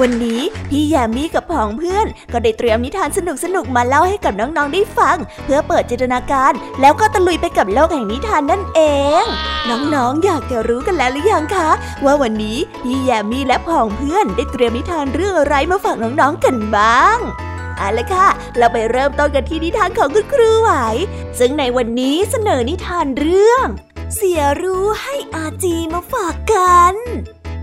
วันนี้พี่แยมมี่กับผองเพื่อน ก็ได้เตรียมนิทานสนุกๆมาเล่าให้กับน้องๆได้ฟัง เพื่อเปิดจินตนาการ แล้วก็ตะลุยไปกับโลกแห่งนิทานนั่นเอง น้องๆอยากจะรู้กันแล้วหรือยังคะ ว่าวันนี้พี่แยมมี่และผองเพื่อนได้เตรียมนิทานเรื่องอะไรมาฝากน้องๆกันบ้างเอาละค่ะ เราไปเริ่มต้นกันที่นิทานของคุณครูไหว ซึ่งในวันนี้เสนอนิทานเรื่อง เสียรู้ให้อาจีมาฝากกัน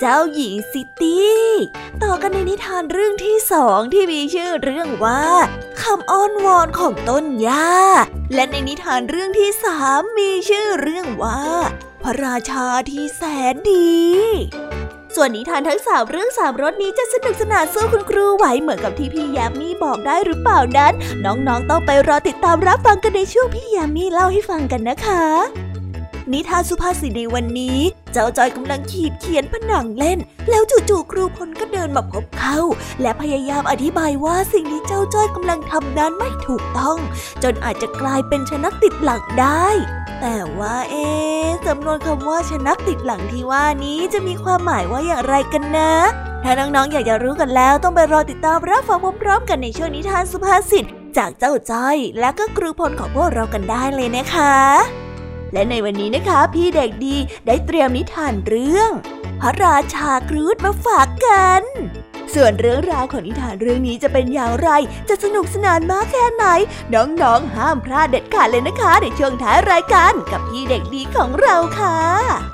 เจ้าหญิงซิตี้ต่อกันในนิทานเรื่องที่สองที่มีชื่อเรื่องว่าคำอ้อนวอนของต้นหญ้า และในนิทานเรื่องที่สามมีชื่อเรื่องว่า พระราชาที่แสนดีส่วนนิทานทั้งสามเรื่องสามรสนี้จะสนุกสนานสู้คุณครูไหวเหมือนกับที่พี่ยามีบอกได้หรือเปล่านั้น น้องๆต้องไปรอติดตามรับฟังกันในช่วงพี่ยามีเล่าให้ฟังกันนะคะ นิทานสุภาษิตในวันนี้ เจ้าจอยกำลังขีดเขียนผนังเล่น แล้วจู่ๆครูพลก็เดินมาพบเขา และพยายามอธิบายว่าสิ่งที่เจ้าจอยกำลังทำนั้นไม่ถูกต้อง จนอาจจะกลายเป็นชนักติดหลังได้ แต่ว่าเอ๊จำนวนคำว่าชนักติดหลังที่ว่านี้จะมีความหมายว่าอย่างไรกันนะถ้าน้องๆ อยากจะรู้กันแล้วต้องไปรอติดตามรับฟังพร้อมๆ กันในช่วงนิทานสุภาษิตจากเจ้าจ้อยและก็ครูพลของพวกเรากันได้เลยนะคะ และในวันนี้นะคะพี่เด็กดีได้เตรียมนิทานเรื่อง พระราชาครูดมาฝากกัน ส่วนเรื่องราวของนิทานเรื่องนี้จะเป็นอย่างไร จะสนุกสนานมากแค่ไหน น้องๆห้ามพลาดเด็ดขาดเลยนะคะ ในช่วงท้ายรายการกับพี่เด็กดีของเราค่ะ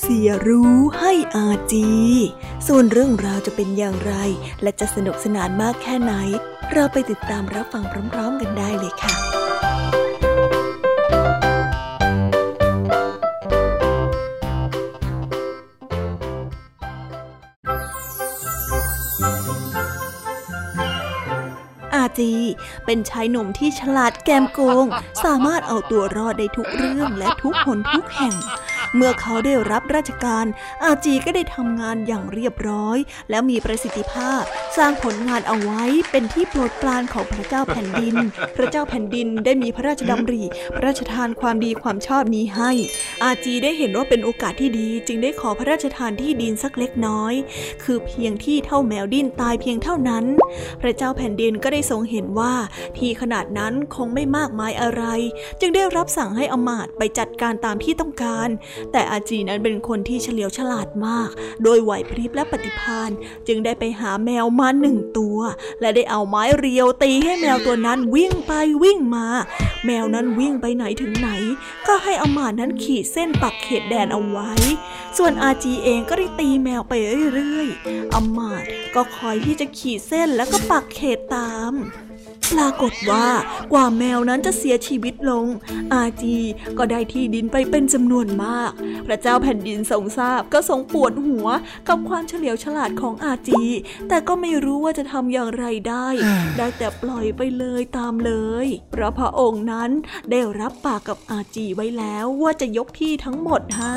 เสียรู้ให้อาจี ส่วนเรื่องราวจะเป็นอย่างไร และจะสนุกสนานมากแค่ไหน เราไปติดตามรับฟังพร้อมๆกันได้เลยค่ะอาจีเป็นชายหนุ่มที่ฉลาดแกมโกง สามารถเอาตัวรอดได้ทุกเรื่องและทุกคนทุกแห่ง เมื่อเขาได้รับราชการ อาจีก็ได้ทำงานอย่างเรียบร้อย และมีประสิทธิภาพ สร้างผลงานเอาไว้เป็นที่โปรดปรานของพระเจ้าแผ่นดิน พระเจ้าแผ่นดินได้มีพระราชดำริ พระราชทานความดีความชอบนี้ให้ อาจีได้เห็นว่าเป็นโอกาสที่ดี จึงได้ขอพระราชทานที่ดินสักเล็กน้อย คือเพียงที่เท่าแมวดิ้นตายเพียงเท่านั้น พระเจ้าแผ่นดินก็ได้ทรงเห็นว่าที่ขนาดนั้นคงไม่มากมายอะไร จึงได้รับสั่งให้อมาตไปจัดการตามที่ต้องการแต่อาจีนั้นเป็นคนที่เฉลียวฉลาดมาก โดยไหวพริบและปฏิภาณจึงได้ไปหาแมวมาหนึ่งตัว และได้เอาไม้เรียวตีให้แมวตัวนั้นวิ่งไปวิ่งมา แมวนั้นวิ่งไปไหนถึงไหน ก็ให้อมานั้นขีดเส้นปักเขตแดนเอาไว้ ส่วนอาจีเองก็ได้ตีแมวไปเรื่อยๆอมาตก็คอยที่จะขีดเส้นแล้วก็ปักเขตตาม ปรากฏว่ากว่าแมวนั้นจะเสียชีวิตลง อาจีก็ได้ที่ดินไปเป็นจำนวนมาก พระเจ้าแผ่นดินทรงทราบก็ทรงปวดหัวกับความเฉลียวฉลาดของอาจี แต่ก็ไม่รู้ว่าจะทำอย่างไรได้ ได้แต่ปล่อยไปเลยตามเลยเพราะพระองค์นั้นได้รับปากกับอาจีไว้แล้วว่าจะยกที่ทั้งหมดให้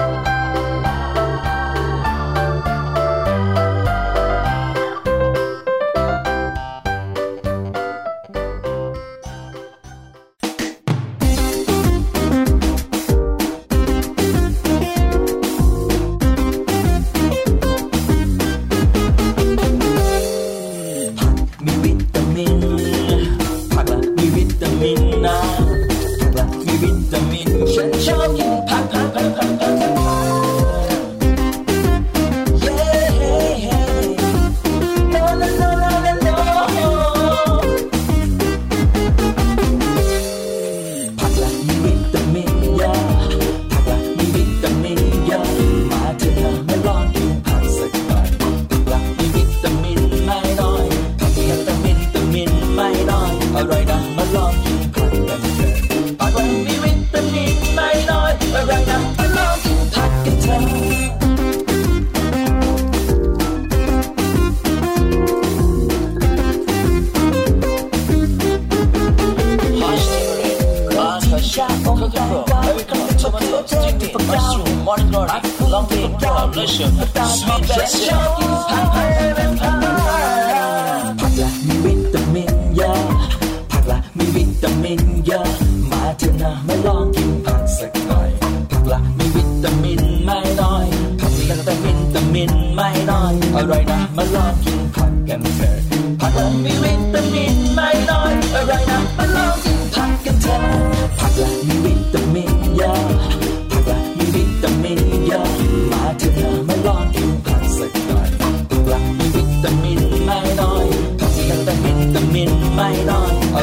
ฉลาดแต่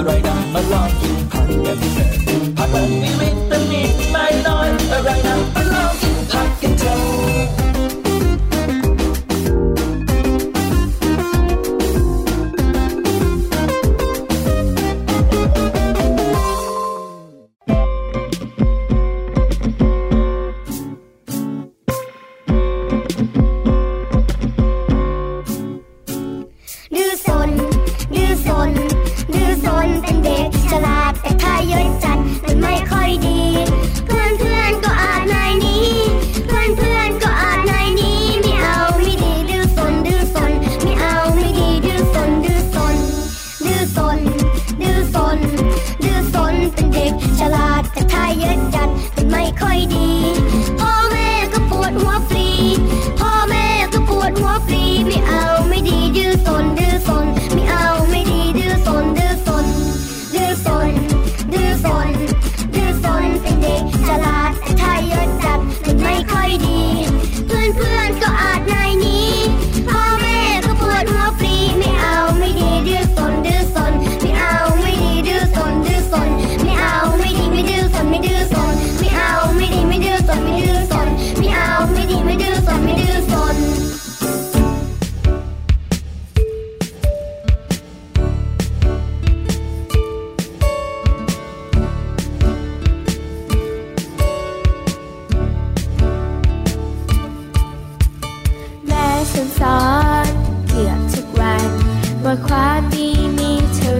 ท้ายเยอะจัดไม่ค่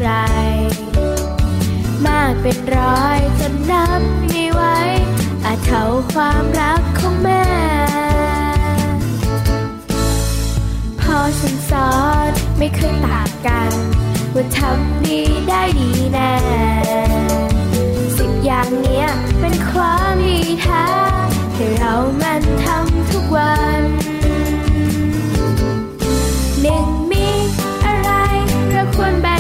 ไร มากเป็นร้อยจนนับไม่ไหวอาจเท่าความรักของแม่ พอฉันสอนไม่เคยต่างกัน ว่าทำดีได้ดีแน่สิบอย่างเนี้ยเป็นความดีแท้ให้เรามันทำทุกวันหนึ่งมีอะไรเราควรแบ่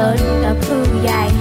บทำตนกับผู้ใหญ่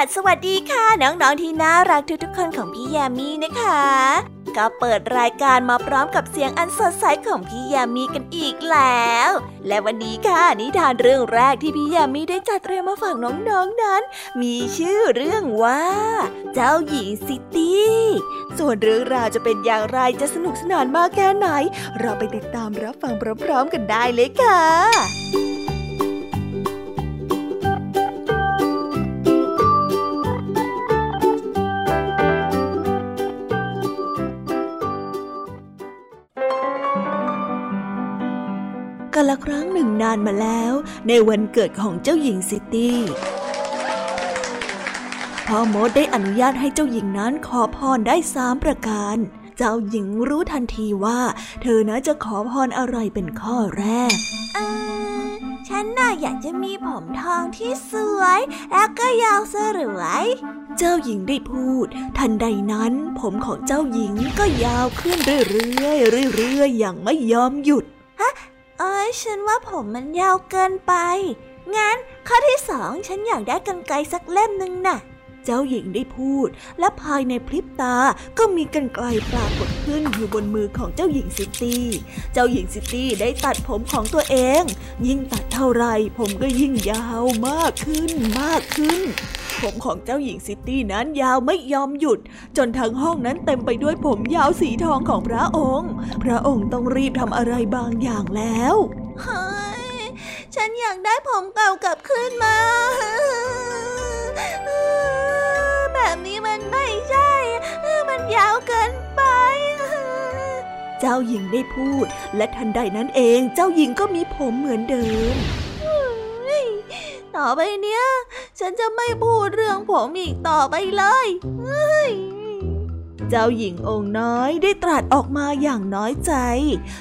สวัสสวัสดีค่ะ น้องๆที่น่ารักทุกๆคนของพี่ยามีนะคะ ก็เปิดรายการมาพร้อมกับเสียงอันสดใสของพี่ยามีกันอีกแล้ว และวันนี้ค่ะนิทานเรื่องแรกที่พี่ยามีได้จัดเตรียมมาฝากน้องๆนนั้น มีชื่อเรื่องว่า เจ้าหญิงซิตี้ส่วนเรื่องราวจะเป็นอย่างไรจะสนุกสนานมากแค่ไหน เราไปติดตามรับฟังพร้อมๆกันได้เลยค่ะ ละครั้งหนึ่งนานมาแล้ว ในวันเกิดของเจ้าหญิงซิตี้พ่อมดได้อนุญาตให้เจ้าหญิงนั้นขอพรได้สามประการ เจ้าหญิงรู้ทันทีว่า เธอนะจะขอพรอะไรเป็นข้อแรกฉันน่ะอยากจะมีผมทองที่สวย แล้วก็ยาวสรวย เจ้าหญิงได้พูด ทันใดนั้น ผมของเจ้าหญิงก็ยาวขึ้นเรื่อยๆเรื่อยๆอย่างไม่ยอมหยุดฮะ เอ้ยฉันว่าผมมันยาวเกินไป งั้นข้อที่สองฉันอยากได้กรรไกรสักเล่มหนึ่งน่ะ เจ้าหญิงได้พูด และภายในพริบตาก็มีกรรไกรปรากฏขึ้นอยู่บนมือของเจ้าหญิงซิตี้ เจ้าหญิงซิตี้ได้ตัดผมของตัวเอง ยิ่งตัดเท่าไรผมก็ยิ่งยาวมากขึ้นมากขึ้น ผมของเจ้าหญิงซิตี้นั้นยาวไม่ยอมหยุด จนทั้งห้องนั้นเต็มไปด้วยผมยาวสีทองของพระองค์ พระองค์ต้องรีบทำอะไรบางอย่างแล้วเฮ้ยฉันอยากได้ผมเก่ากลับคืนมา แบบนี้มันไม่ใช่ มันยาวเกินไปเจ้าหญิงได้พูด และทันใดนั้นเองเจ้าหญิงก็มีผมเหมือนเดิม ต่อไปเนี้ย ฉันจะไม่พูดเรื่องผมอีกต่อไปเลยเฮ้ย เจ้าหญิงองค์น้อยได้ตรัสออกมาอย่างน้อยใจ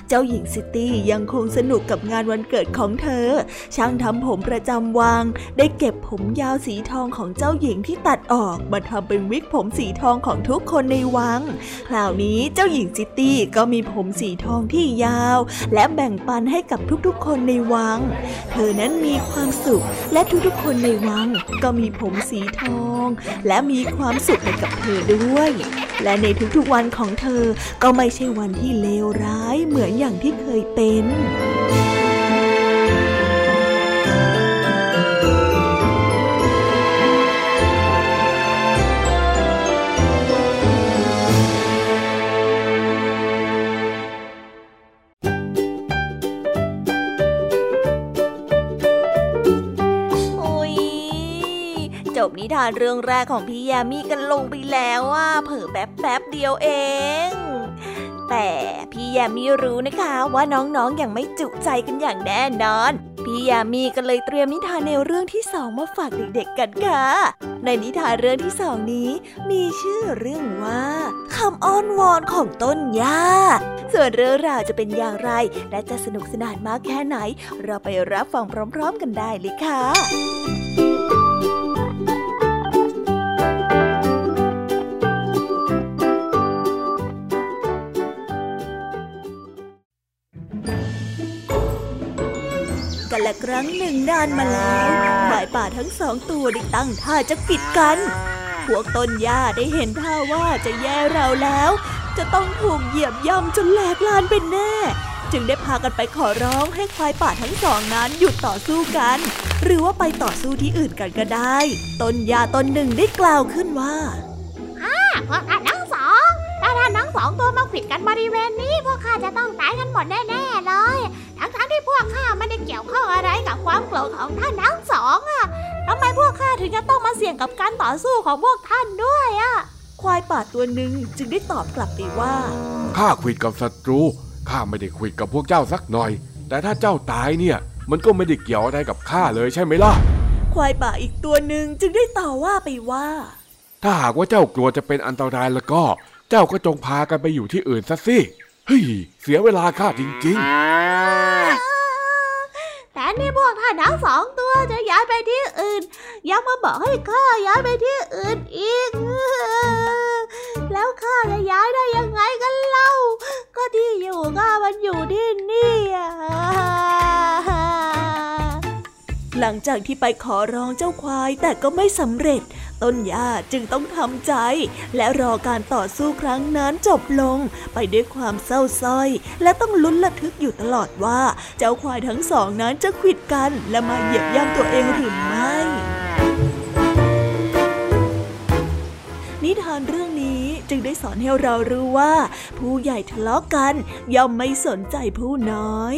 เจ้าหญิงซิตี้ยังคงสนุกกับงานวันเกิดของเธอ ช่างทำผมประจำวังได้เก็บผมยาวสีทองของเจ้าหญิงที่ตัดออกมาทำเป็นวิกผมสีทองของทุกคนในวัง คราวนี้เจ้าหญิงซิตี้ก็มีผมสีทองที่ยาว และแบ่งปันให้กับทุกๆ คนในวัง เธอนั้นมีความสุขและทุกๆ คนในวัง ก็มีผมสีทอง และมีความสุขไปกับเธอด้วย และในทุกๆวันของเธอ ก็ไม่ใช่วันที่เลวร้ายเหมือนอย่างที่เคยเป็น ทานเรื่องแรกของพี่ยามีกันลงไปแล้วว่าเผิ่แป๊บแป๊บเดียวเอง แต่พี่ยามีรู้นะคะว่าน้องๆออย่างไม่จุใจกันอย่างแน่นอน พี่ยามีก็เลยเตรียมนิทานแนวเรื่องที่สองมาฝากเด็กๆกันค่ะ ในนิทานเรื่องที่สองนี้ มีชื่อเรื่องว่าคำอ้อนวอนของต้นหญ้า ส่วนเรื่องราวจะเป็นอย่างไร และจะสนุกสนานมากแค่ไหน เราไปรับฟังพร้อม ๆ กันได้เลยค่ะ กันละครั้งหนึ่งนานมาแล้วหมายป่าทั้งสองตัวได้ตั้งท่าจะปิดกัน พวกต้นหญ้าได้เห็นท่าว่าจะแย่เราแล้ว จะต้องถูกเหยียบย่ำจนแหลกลานเป็นแน่ จึงได้พากันไปขอร้องให้ควายป่าทั้งสองนั้นหยุดต่อสู้กัน หรือว่าไปต่อสู้ที่อื่นกันก็ได้ ต้นหญ้าต้นหนึ่งได้กล่าวขึ้นว่าพวกท่านทั้งสอง ท่านทั้งสองตัวมาขิดกันบริเวณนี้ พวกข้าจะต้องตายกันหมดแน่ๆเลย ทั้งๆที่พวกข้าไม่ได้เกี่ยวข้องอะไรกับความโกรธของท่านทั้งสองอะทำไมพวกข้าถึงจะต้องมาเสี่ยงกับการต่อสู้ของพวกท่านด้วยอะ ควายป่าตัวหนึ่งจึงได้ตอบกลับไปว่า ข้าคุยกับศัตรู ข้าไม่ได้คุยกับพวกเจ้าสักหน่อย แต่ถ้าเจ้าตายเนี่ย มันก็ไม่ได้เกี่ยวอะไรกับข้าเลยใช่ไหมล่ะ ควายป่าอีกตัวหนึ่งจึงได้ต่อว่าไปว่า ถ้าหากว่าเจ้ากลัวจะเป็นอันตรายแล้วก็ เจ้าก็จงพากันไปอยู่ที่อื่นซะสิ เฮ้ย เสียเวลาข้าจริงๆ แต่นี่พวกท่านทั้งสองตัวจะย้ายไปที่อื่น ยังมาบอกให้ข้าย้ายไปที่อื่นอีก แล้วข้าจะย้ายได้ยังไงกันเล่า ก็ที่อยู่ข้ามันอยู่ที่นี่ หลังจากที่ไปขอร้องเจ้าควายแต่ก็ไม่สำเร็จ ต้นหญ้าจึงต้องทำใจ และรอการต่อสู้ครั้งนั้นจบลง ไปด้วยความเศร้าส้อย และต้องลุ้นระทึกอยู่ตลอดว่า เจ้าควายทั้งสองนั้นจะขิดกัน และมาเหยียบย่ำตัวเองหรือไม่นิทานเรื่องนี้จึงได้สอนให้เรารู้ว่า ผู้ใหญ่ทะเลาะกันย่อมไม่สนใจผู้น้อย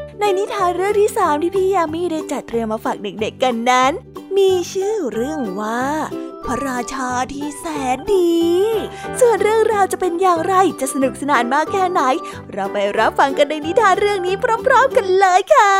ในนิทานเรื่องที่สามที่พี่ยามีได้จัดเตรียมมาฝากเด็กๆกันนั้น มีชื่อเรื่องว่า พระราชาที่แสนดี ส่วนเรื่องราวจะเป็นอย่างไรจะสนุกสนานมากแค่ไหน เราไปรับฟังกันในนิทานเรื่องนี้พร้อม ๆ กันเลยค่ะ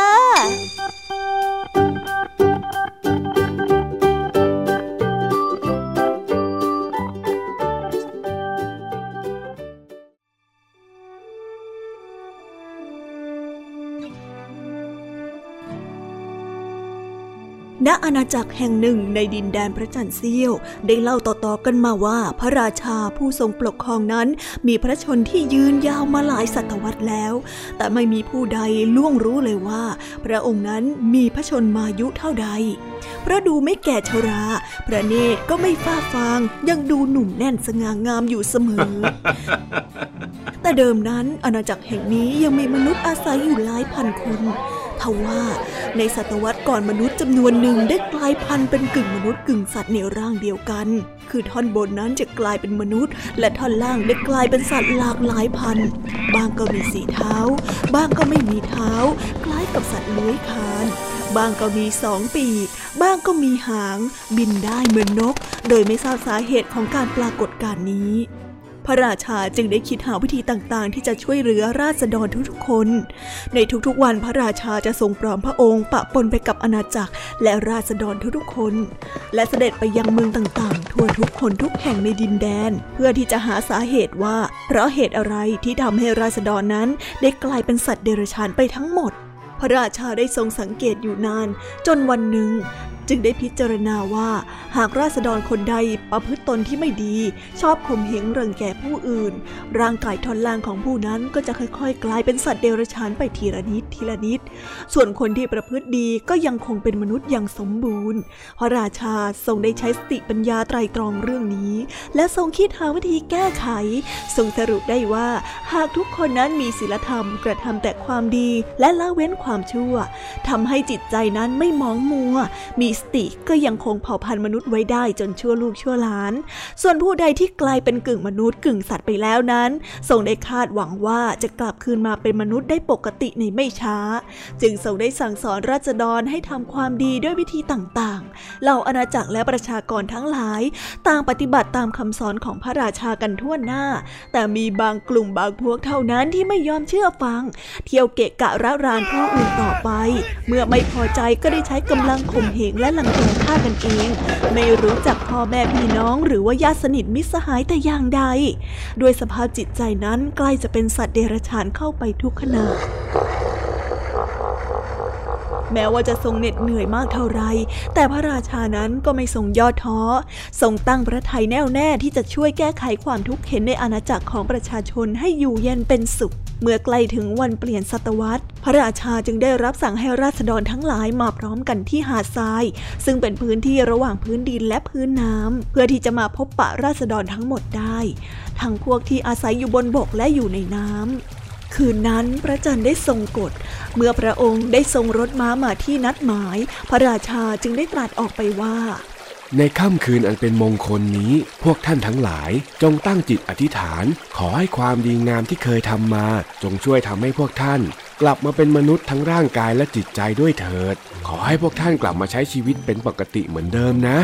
ณอาณาจักรแห่งหนึ่งในดินแดนพระจันทร์เสี้ยว ได้เล่าต่อๆกันมาว่าพระราชาผู้ทรงปกครองนั้น มีพระชนที่ยืนยาวมาหลายศตวรรษแล้ว แต่ไม่มีผู้ใดล่วงรู้เลยว่า พระองค์นั้นมีพระชนมายุเท่าใดพระดูไม่แก่ชรา พระเนตรก็ไม่ฟ้าฟาง ยังดูหนุ่มแน่นสง่างามอยู่เสมอ แต่เดิมนั้นอาณาจักรแห่งนี้ยังมีมนุษย์อาศัยอยู่หลายพันคน ทว่า ในศตวรรษก่อนมนุษย์จำนวนหนึ่งได้กลายพันธุ์เป็นกึ่งมนุษย์กึ่งสัตว์ในร่างเดียวกัน คือท่อนบนนั้นจะกลายเป็นมนุษย์ และท่อนล่างได้กลายเป็นสัตว์หลากหลายพันธุ์บางก็มีสีเท้า บางก็ไม่มีเท้า คล้ายกับสัตว์เลื้อยคลานบางก็มีสองปีกบ้างก็มีหาง บินได้เหมือนนก โดยไม่ทราบสาเหตุของการปรากฏการนี้ พระราชาจึงได้คิดหาวิธีต่างๆ ที่จะช่วยเหลือราษฎรทุกๆคน ในทุกๆวันพระราชาจะทรงปลอมพระองค์ปะปนไปกับอาณาจักรและราษฎรทุกๆคน และเสด็จไปยังเมืองต่างๆ ทั่วทุกคนทุกแห่งในดินแดน เพื่อที่จะหาสาเหตุว่า เพราะเหตุอะไรที่ทำให้ราษฎรนั้นได้กลายเป็นสัตว์เดรัจฉานไปทั้งหมดพระราชาได้ทรงสังเกตอยู่นาน จนวันหนึ่ง จึงได้พิจารณาว่า หากราษฎรคนใดประพฤติตนที่ไม่ดี ชอบข่มเหงรังแกผู้อื่น ร่างกายท่อนล่างของผู้นั้นก็จะค่อยๆ กลายเป็นสัตว์เดรัจฉานไปทีละนิดทีละนิด ส่วนคนที่ประพฤติดีก็ยังคงเป็นมนุษย์อย่างสมบูรณ์ พระราชาทรงได้ใช้สติปัญญาไตรตรองเรื่องนี้ และทรงคิดหาวิธีแก้ไข ทรงสรุปได้ว่า หากทุกคนนั้นมีศีลธรรมกระทำแต่ความดีและละเว้นความชั่วทำให้จิตใจนั้นไม่มองมัว มีสติก็ยังคงเผ่าพันธุ์มนุษย์ไว้ได้จนชั่วลูกชั่วหลาน ส่วนผู้ใดที่กลายเป็นกึ่งมนุษย์กึ่งสัตว์ไปแล้วนั้น ทรงได้คาดหวังว่าจะกลับคืนมาเป็นมนุษย์ได้ปกติในไม่ช้า จึงทรงได้สั่งสอนราษฎรให้ทำความดีด้วยวิธีต่างๆ เหล่าอาณาจักรและประชากรทั้งหลาย ต่างปฏิบัติตามคำสอนของพระราชากันทั่วหน้า แต่มีบางกลุ่มบางพวกเท่านั้นที่ไม่ยอมเชื่อฟัง เที่ยวเกะกะระรานผู้อื่นต่อไป เมื่อไม่พอใจก็ได้ใช้กำลังข่มเหงและลังแกฆ่ากันเอง ไม่รู้จักพ่อแม่พี่น้องหรือว่าญาติสนิทมิตรสหายแต่อย่างใด ด้วยสภาพจิตใจนั้นใกล้จะเป็นสัตว์เดรัจฉานเข้าไปทุกขณะแม้ว่าจะทรงเหน็ดเหนื่อยมากเท่าไร แต่พระราชานั้นก็ไม่ทรงย่อท้อ ทรงตั้งพระทัยแน่วแน่ที่จะช่วยแก้ไขความทุกข์เข็นในอาณาจักรของประชาชนให้อยู่เย็นเป็นสุข เมื่อใกล้ถึงวันเปลี่ยนศตวรรษ พระราชาจึงได้รับสั่งให้ราษฎรทั้งหลายมาพร้อมกันที่หาดทราย ซึ่งเป็นพื้นที่ระหว่างพื้นดินและพื้นน้ำเพื่อที่จะมาพบปะราษฎรทั้งหมดได้ ทั้งพวกที่อาศัยอยู่บนบกและอยู่ในน้ำคืนนั้นพระจันทร์ได้ทรงกฎ เมื่อพระองค์ได้ทรงรถม้ามาที่นัดหมาย พระราชาจึงได้ตรัสออกไปว่า ในค่ำคืนอันเป็นมงคลนี้ พวกท่านทั้งหลายจงตั้งจิตอธิษฐาน ขอให้ความดีงามที่เคยทำมา จงช่วยทำให้พวกท่าน กลับมาเป็นมนุษย์ทั้งร่างกายและจิตใจด้วยเถิด ขอให้พวกท่านกลับมาใช้ชีวิตเป็นปกติเหมือนเดิมนะ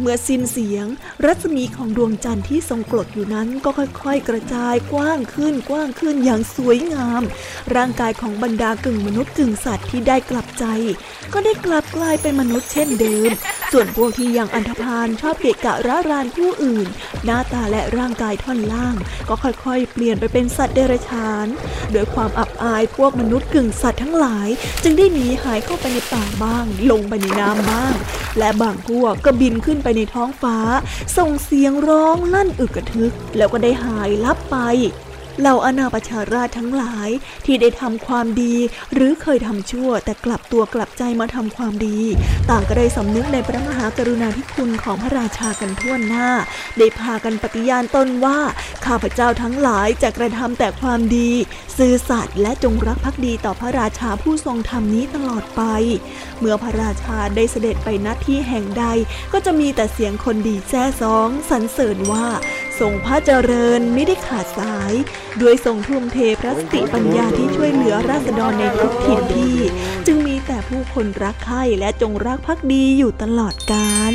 เมื่อสิ้นเสียง รัศมีของดวงจันทร์ที่ทรงกรดอยู่นั้นก็ค่อยๆ กระจายกว้างขึ้นกว้างขึ้นอย่างสวยงาม ร่างกายของบรรดากึ่งมนุษย์กึ่งสัตว์ที่ได้กลับใจ ก็ได้กลับกลายเป็นมนุษย์เช่นเดิม ส่วนพวกที่ยังอันธพาลชอบเกะกะระรานผู้อื่น หน้าตาและร่างกายท่อนล่าง ก็ค่อยๆ เปลี่ยนไปเป็นสัตว์เดรัจฉานโดยความอับอายพวกมนุษย์กึ่งสัตว์ทั้งหลาย จึงได้หนีหายเข้าไปในป่าบ้าง ลงไปในน้ำบ้าง และบางพวกก็บินขึ้นไปในท้องฟ้า ส่งเสียงร้องลั่นอึกกระทึก แล้วก็ได้หายลับไป เหล่าอาณาประชาราชทั้งหลายที่ได้ทำความดี หรือเคยทำชั่วแต่กลับตัวกลับใจมาทำความดี ต่างก็ได้สำนึกในพระมหากรุณาธิคุณของพระราชากันทั่วหน้า ได้พากันปฏิญาณตนว่า ข้าพเจ้าทั้งหลายจะกระทำแต่ความดี ซื่อสัตย์และจงรักภักดีต่อพระราชาผู้ทรงธรรมนี้ตลอดไป เมื่อพระราชาได้เสด็จไปณที่แห่งใด ก็จะมีแต่เสียงคนดีแซ่ซองสรรเสริญว่า ทรงพระเจริญไม่ได้ขาดสาย ด้วยทรงทุ่มเทพระสติปัญญาที่ช่วยเหลือราษฎรในทุกถิ่นที่ จึงมีแต่ผู้คนรักใคร่และจงรักภักดีอยู่ตลอดกาล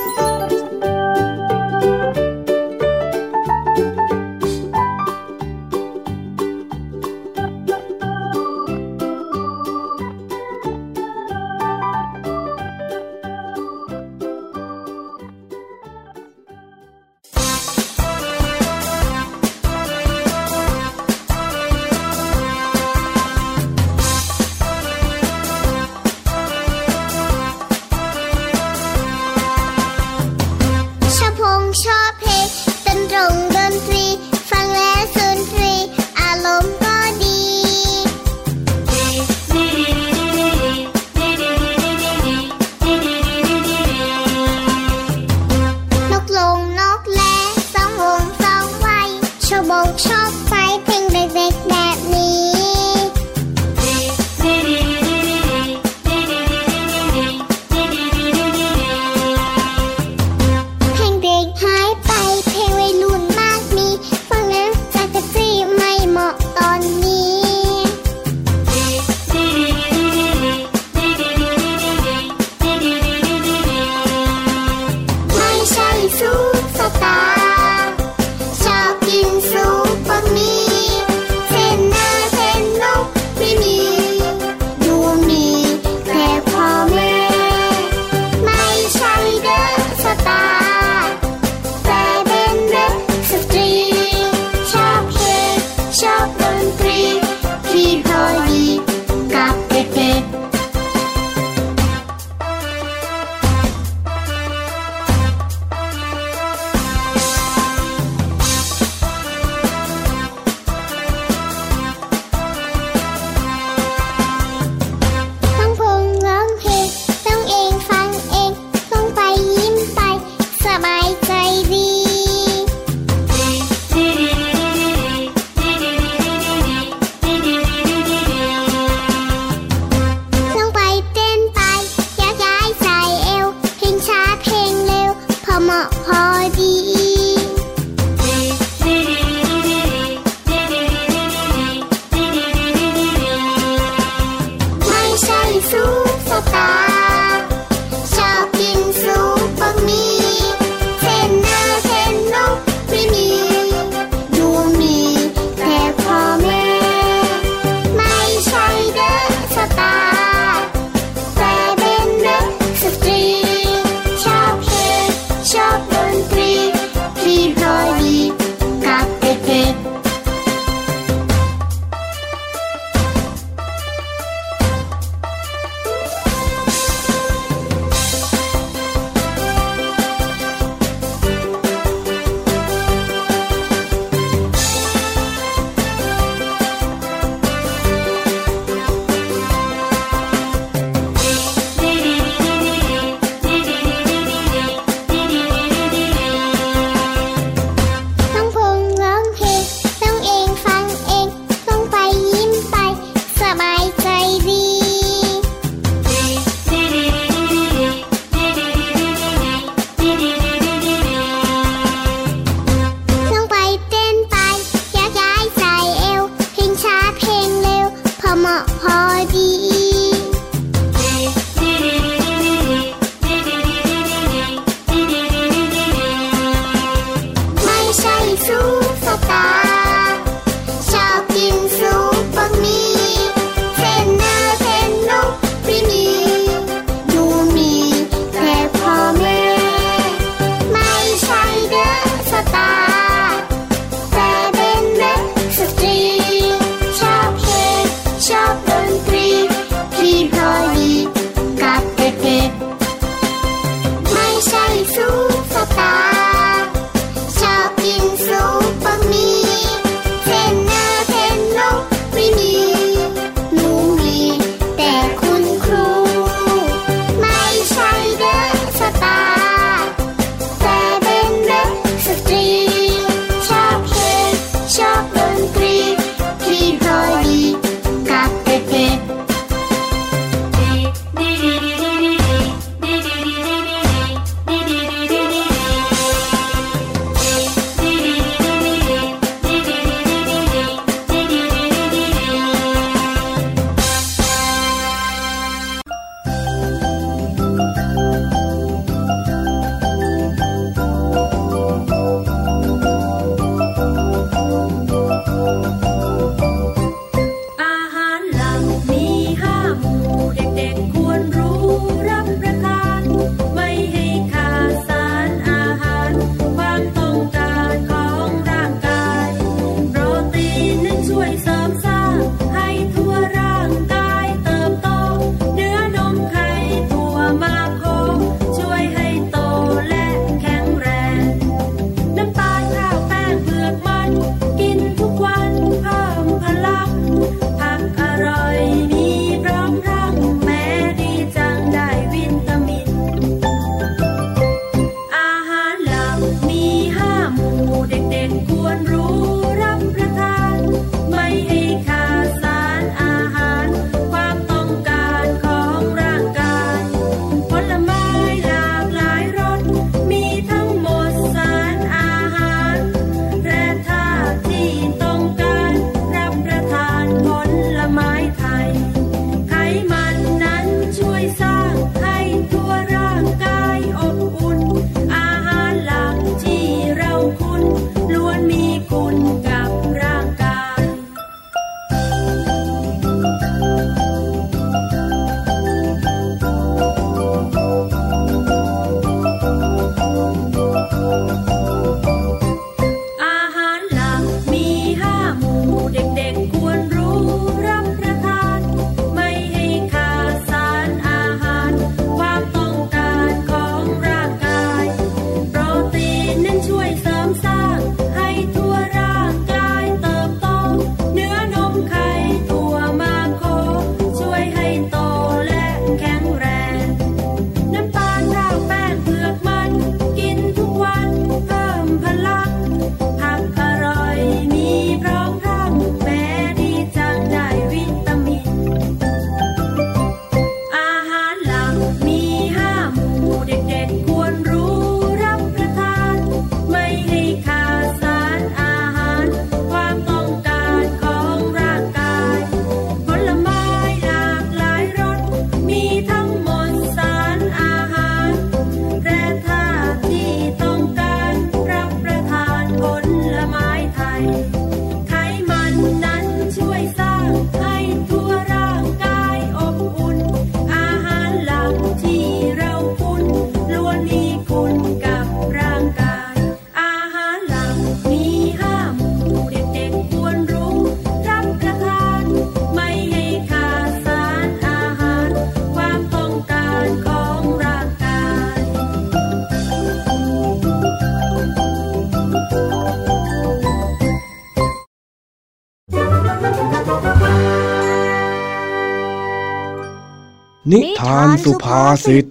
นิทานสุภาษิต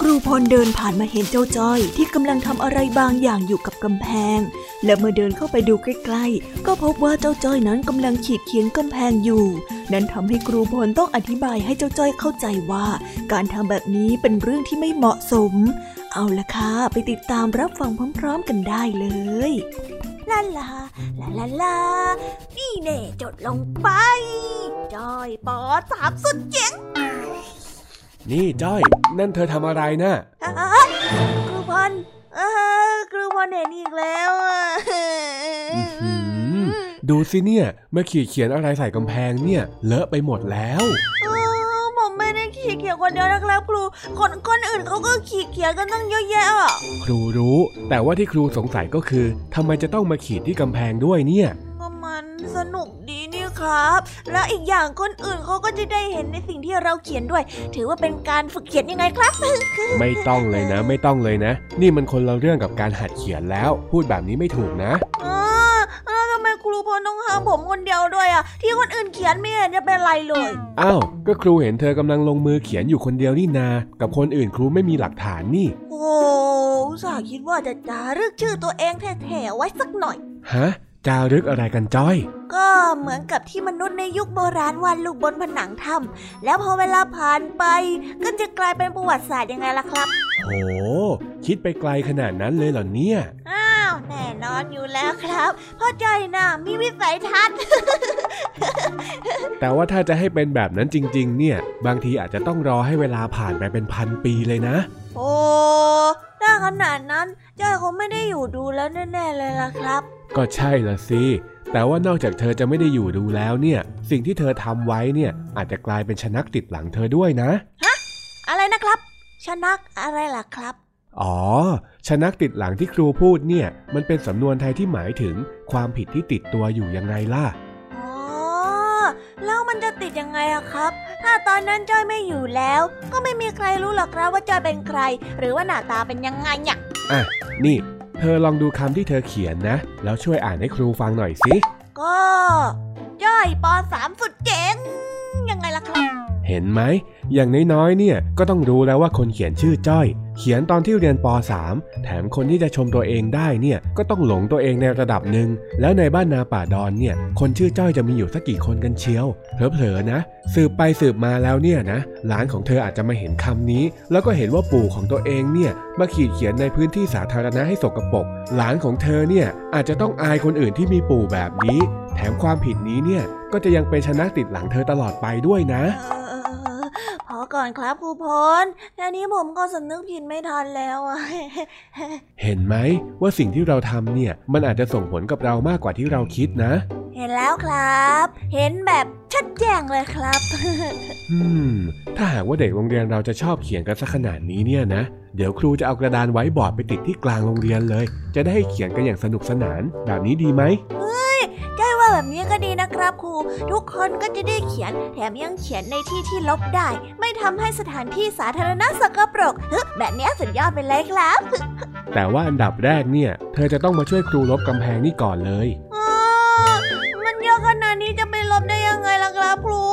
ครูพลเดินผ่านมาเห็นเจ้าจ้อยที่กำลังทำอะไรบางอย่างอยู่กับกำแพง และเมื่อเดินเข้าไปดูใกล้ๆ ก็พบว่าเจ้าจ้อยนั้นกำลังขีดเขียนกำแพงอยู่ นั้นทำให้ครูพลต้องอธิบายให้เจ้าจ้อยเข้าใจว่า การทำแบบนี้เป็นเรื่องที่ไม่เหมาะสม เอาละค่ะ ไปติดตามรับฟังพร้อมๆกันได้เลยลาลาลาลาลานี่เน่จดลงไปจอยปอสามสุดเจ๋งนี่จ้อย นั่นเธอทำอะไรนะ่ะอะครูพลเออครูพลเห็นอีกแล้วอะอื้อหือดูสิเนี่ยเมื่อขีดเขียนอะไรใส่กำแพงเนี่ย เลอะไปหมดแล้ว ขีดเขียนคนเดียวนะครับครู คนคนอื่นเขาก็ขีดเขียนกันตั้งเยอะแยะอะครูรู้ แต่ว่าที่ครูสงสัยก็คือทำไมจะต้องมาขีดที่กำแพงด้วยเนี่ยก็มันสนุกดีนี่ครับ แล้วอีกอย่างคนอื่นเขาก็จะได้เห็นในสิ่งที่เราเขียนด้วย ถือว่าเป็นการฝึกเขียนยังไงครับ ไม่ต้องเลยนะ ไม่ต้องเลยนะ นี่มันคนละเรื่องกับการหัดเขียนแล้ว พูดแบบนี้ไม่ถูกนะอ่าแล้วทำ ไมครูพลต้องห้ามผมคนเดียวด้วยอะ ที่คนอื่นเขียนไม่เห็นจะเป็นไรเลย อ้าว ก็ครูเห็นเธอกำลังลงมือเขียนอยู่คนเดียวนี่นา กับคนอื่นครูไม่มีหลักฐานนี่ โอ้อุตส่าห์คิดว่าจะจารึกชื่อตัวเองแท้ๆไว้สักหน่อย ฮะ จารึกอะไรกันจ้อยก็เหมือนกับที่มนุษย์ในยุคโบราณวาดลูกบนผนังถ้ำแล้วพอเวลาผ่านไป ก็จะกลายเป็นประวัติศาสตร์ยังไงล่ะครับ โห คิดไปไกลขนาดนั้นเลยเหรอเนี่ยอ้า วแน่นอนอยู่แล้วครับเพ่อใจอยนะมีวิสัยทัศน์ แต่ว่าถ้าจะให้เป็นแบบนั้นจริง ๆ เนี่ย บางทีอาจจะต้องรอให้เวลาผ่านไปเป็นพันปีเลยนะ โอ้ถ้าขนาดนั้นจ้อยคงไม่ได้อยู่ดูแล้วแน่ๆเลยล่ะครับ ก็ใช่ละสิแต่ว่านอกจากเธอจะไม่ได้อยู่ดูแล้วเนี่ย สิ่งที่เธอทำไว้เนี่ย อาจจะกลายเป็นชนักติดหลังเธอด้วยนะอะไรนะครับ ชนักอะไรล่ะครับ อ๋อ ชนักติดหลังที่ครูพูดเนี่ย มันเป็นสำนวนไทยที่หมายถึงความผิดที่ติดตัวอยู่ยังไงล่ะ อ๋อ แล้วมันจะติดยังไงอะครับ ถ้าตอนนั้นจ้อยไม่อยู่แล้ว ก็ไม่มีใครรู้หรอกครับว่าจ้อยเป็นใคร หรือว่าหน้าตาเป็นยังไงเนี่ยอะ นี่ เธอลองดูคำที่เธอเขียนนะ แล้วช่วยอ่านให้ครูฟังหน่อยสิ ก็จ้อยปสามสุดเจ๋งยังไงล่ะครับ เห็นไหม อย่างน้อยๆ เนี่ย ก็ต้องรู้แล้วว่าคนเขียนชื่อจ้อย เขียนตอนที่เรียนป .3 แถมคนที่จะชมตัวเองได้เนี่ยก็ต้องหลงตัวเองในระดับหนึ่ง แล้วในบ้านนาป่าดอนเนี่ย คนชื่อจ้อยจะมีอยู่สักกี่คนกันเชียว เผลอๆนะ สืบไปสืบมาแล้วเนี่ยนะ หลานของเธออาจจะมาเห็นคำนี้ แล้วก็เห็นว่าปู่ของตัวเองเนี่ยมาขีดเขียนในพื้นที่สาธารณะให้สกปรก หลานของเธอเนี่ยอาจจะต้องอายคนอื่นที่มีปู่แบบนี้ แถมความผิดนี้เนี่ยก็จะยังเป็นชนะติดหลังเธอตลอดไปด้วยนะเก่อนครับครูพลแค่นี้ผมก็สำนึกผิดไม่ทันแล้วอะเห็นไหมว่าสิ่งที่เราทำเนี่ย มันอาจจะส่งผลกับเรามากกว่าที่เราคิดนะ เห็นแล้วครับ เห็นแบบชัดแจ้งเลยครับ อืม ถ้าหากว่าเด็กโรงเรียนเราจะชอบเขียนกันสักขนาดนี้เนี่ยนะ เดี๋ยวครูจะเอากระดานไว้บอร์ดไปติดที่กลางโรงเรียนเลย จะได้ให้เขียนกันอย่างสนุกสนาน แบบนี้ดีไหมใช่ว่า แบบนี้ก็ดีนะครับครู ทุกคนก็จะได้เขียน แถมยังเขียนในที่ที่ลบได้ ไม่ทำให้สถานที่สาธารณะสกปรกเฮ้ยแบบนี้สุดยอดไปเลยครับ แต่ว่าอันดับแรกเนี่ย เธอจะต้องมาช่วยครูลบกำแพงนี่ก่อนเลยอ๋อมันเยอะขนาดนี้จะไปลบได้ยังไงล่ะครับครู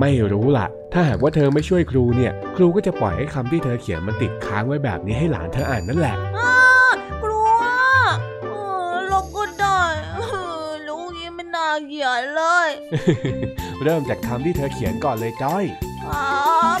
ไม่รู้ล่ะ ถ้าหากว่าเธอไม่ช่วยครูเนี่ย ครูก็จะปล่อยให้คำที่เธอเขียนมันติดค้างไว้แบบนี้ให้หลานเธออ่านนั่นแหละ งี้ไม่น่าเขียนเลย เริ่มจากคำที่เธอเขียนก่อนเลยจ้อย ครับ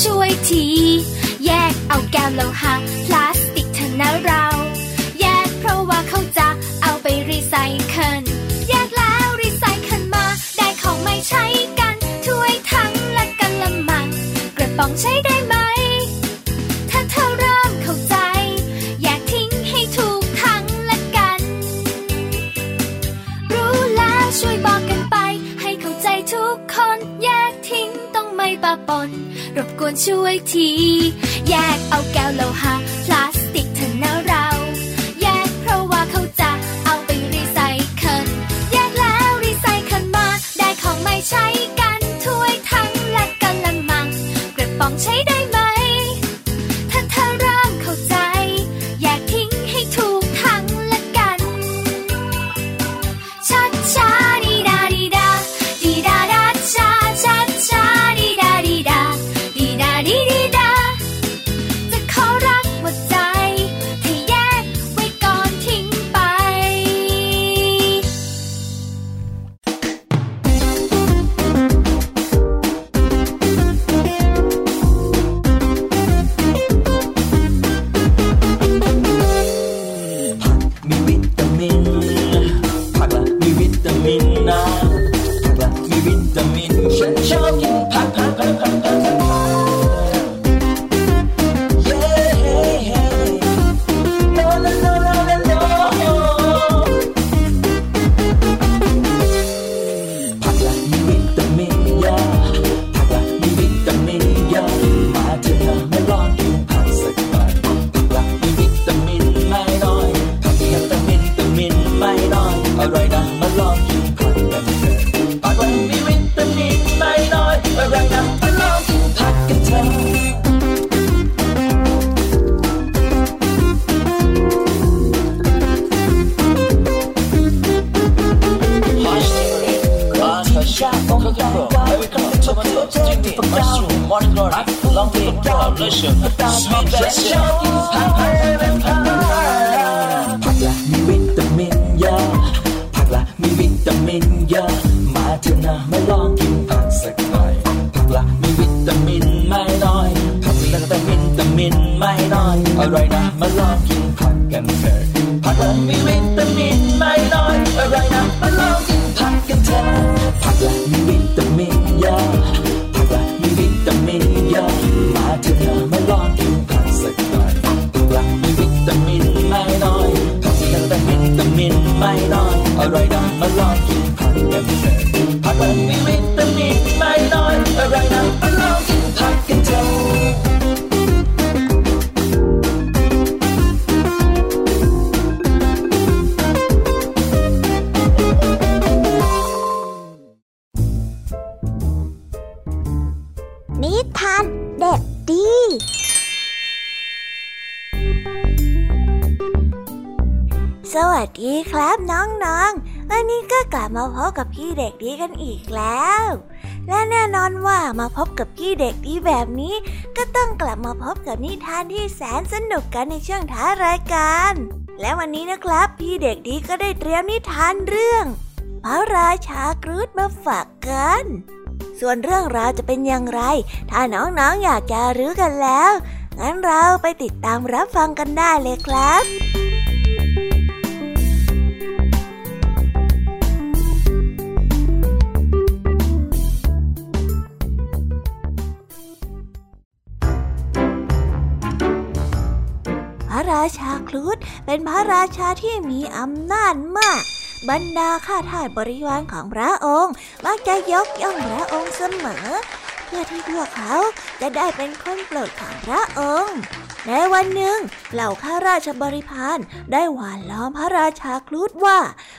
ช่วยที แยกเอาแก้วโลหะ รบกวนช่วยที แยกเอาแก้วโลหะพลาส ผักละมีวิตามินเยอะผักละมีวิตามินเยอะมาเถอะนะมาลองกินผักสักหน่อยผักละมีวิตามินไม่น้อยผักมีวิตามินวิตามินไม่น้อยอร่อยนะมาลองกินผักกันเถอะผักละมีวิตามินไม่น้อยอร่อยนะมาลองกินผักกันเถอะผักละมีวิตามินเยอะ มินวิตามินไม่น้อยอร่อยนะมา กลับมาพบกับพี่เด็กดีกันอีกแล้ว และแน่นอนว่ามาพบกับพี่เด็กดีแบบนี้ ก็ต้องกลับมาพบกับนิทานที่แสนสนุกกันในช่วงท้ารายการ และวันนี้นะครับ พี่เด็กดีก็ได้เตรียมนิทานเรื่องพระราชากรูดมาฝากกัน ส่วนเรื่องราวจะเป็นอย่างไร ถ้าน้องๆอยากจะรู้กันแล้ว งั้นเราไปติดตามรับฟังกันได้เลยครับ ระราชาครุฑเป็นพระราชาที่มีอำนาจมาก บรรดาข้าทาสบริวารของพระองค์มักจะยกย่องพระองค์เสมอ เพื่อที่พวกเขาจะได้เป็นคนโปรดของพระองค์ในวันหนึ่งเหล่าข้าราชบริพารได้หวานล้อมพระราชาคลูดว่า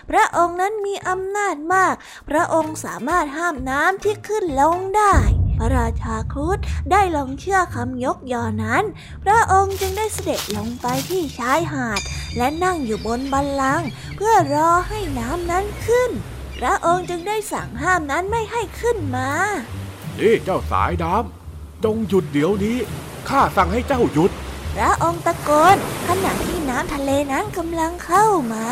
พระองค์นั้นมีอำนาจมาก พระองค์สามารถห้ามน้ำที่ขึ้นลงได้ พระราชาครุฑได้ลงเชื่อคำยกยอนั้น พระองค์จึงได้เสด็จลงไปที่ชายหาด และนั่งอยู่บนบันลังก์เพื่อรอให้น้ำนั้นขึ้น พระองค์จึงได้สั่งห้ามนั้นไม่ให้ขึ้นมานี่เจ้าสายน้ำจงหยุดเดี๋ยวนี้ข้าสั่งให้เจ้าหยุด พระองค์ตะโกนขณะที่น้ำทะเลนั้นกำลังเข้ามา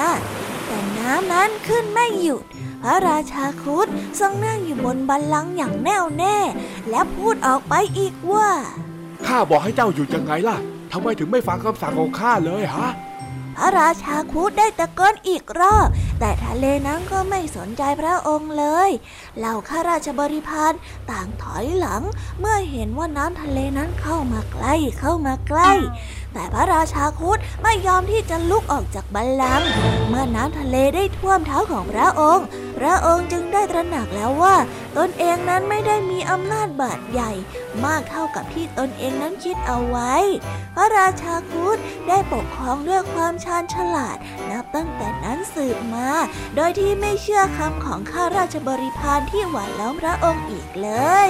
แต่น้ำนั้นขึ้นไม่หยุด พระราชาครุฑทรงนั่งอยู่บนบัลลังก์อย่างแน่วแน่ และพูดออกไปอีกว่า ข้าบอกให้เจ้าหยุดยังไงล่ะทำไมถึงไม่ฟังคำสั่งของข้าเลยฮะพระราชาครุฑได้ตะโกนอีกรอบ แต่ทะเลนั้นก็ไม่สนใจพระองค์เลย เหล่าข้าราชบริพารต่างถอยหลัง เมื่อเห็นว่าน้ำทะเลนั้นเข้ามาใกล้เข้ามาใกล้ แต่พระราชาครุฑไม่ยอมที่จะลุกออกจากบัลลังก์เมื่อน้ำทะเลได้ท่วมเท้าของพระองค์ พระองค์จึงได้ตระหนักแล้วว่า ตนเองนั้นไม่ได้มีอำนาจบาดใหญ่ มากเท่ากับที่ตนเองนั้นคิดเอาไว้ พระราชาครุฑได้ปกครองด้วยความชาญฉลาด นับตั้งแต่นั้นสืบมา โดยที่ไม่เชื่อคำของข้าราชบริพารที่หวานล้อมพระองค์อีกเลย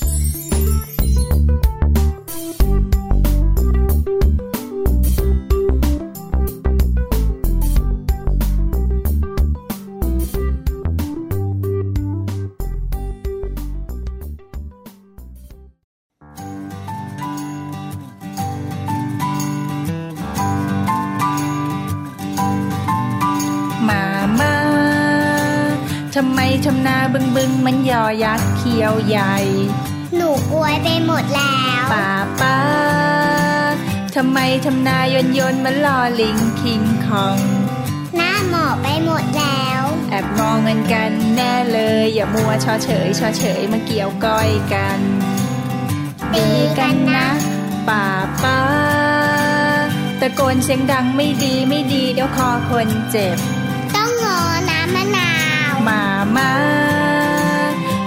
บึงบึงมันยอยักษ์เขียวใหญ่ หนูกลัวไปหมดแล้วป้าป้าทำไมทำนายนยนมันลอลิงคิงคอง หน้าหมอบไปหมดแล้ว แอบมองเงินกันแน่เลย อย่ามัวชอเฉยชอเฉยมาเกี่ยวก้อยกันตีกันนะป้าป้าตะโกนเสียงดังไม่ดีไม่ดีเดี๋ยวคอคนเจ็บ ต้องงอน้ำมะนาวมามา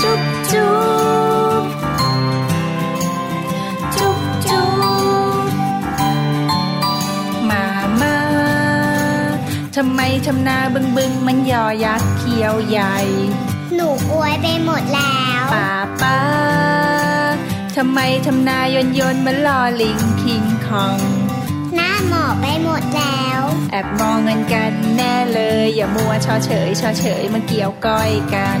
จุ๊บจุ๊บจุ๊บจุ๊บมามาทำไมทำนาบึงบึงมันยอยักษ์เขียวใหญ่ หนูกลัวไปหมดแล้วป้าป้าทำไมทำนายนยนมันลอลิงคิงคอง หน้าหมอบไปหมดแล้ว แอบมองเงินกันแน่เลย อย่ามัวชอเฉยชอเฉยมาเกี่ยวก้อยกัน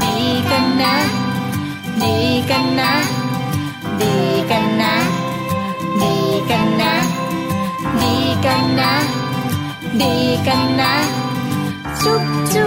నీకన్నా నీకన్నా నీకన్నా నీకన్నా నీకన్నా నీకన్నా చుట్టూ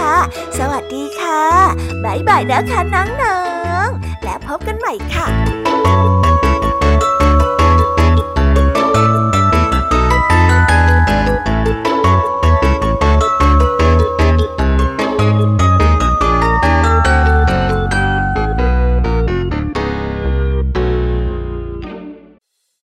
่ะสวัสดีค่ะ บ๊ายบายนะคะน้องๆ และพบกันใหม่ค่ะ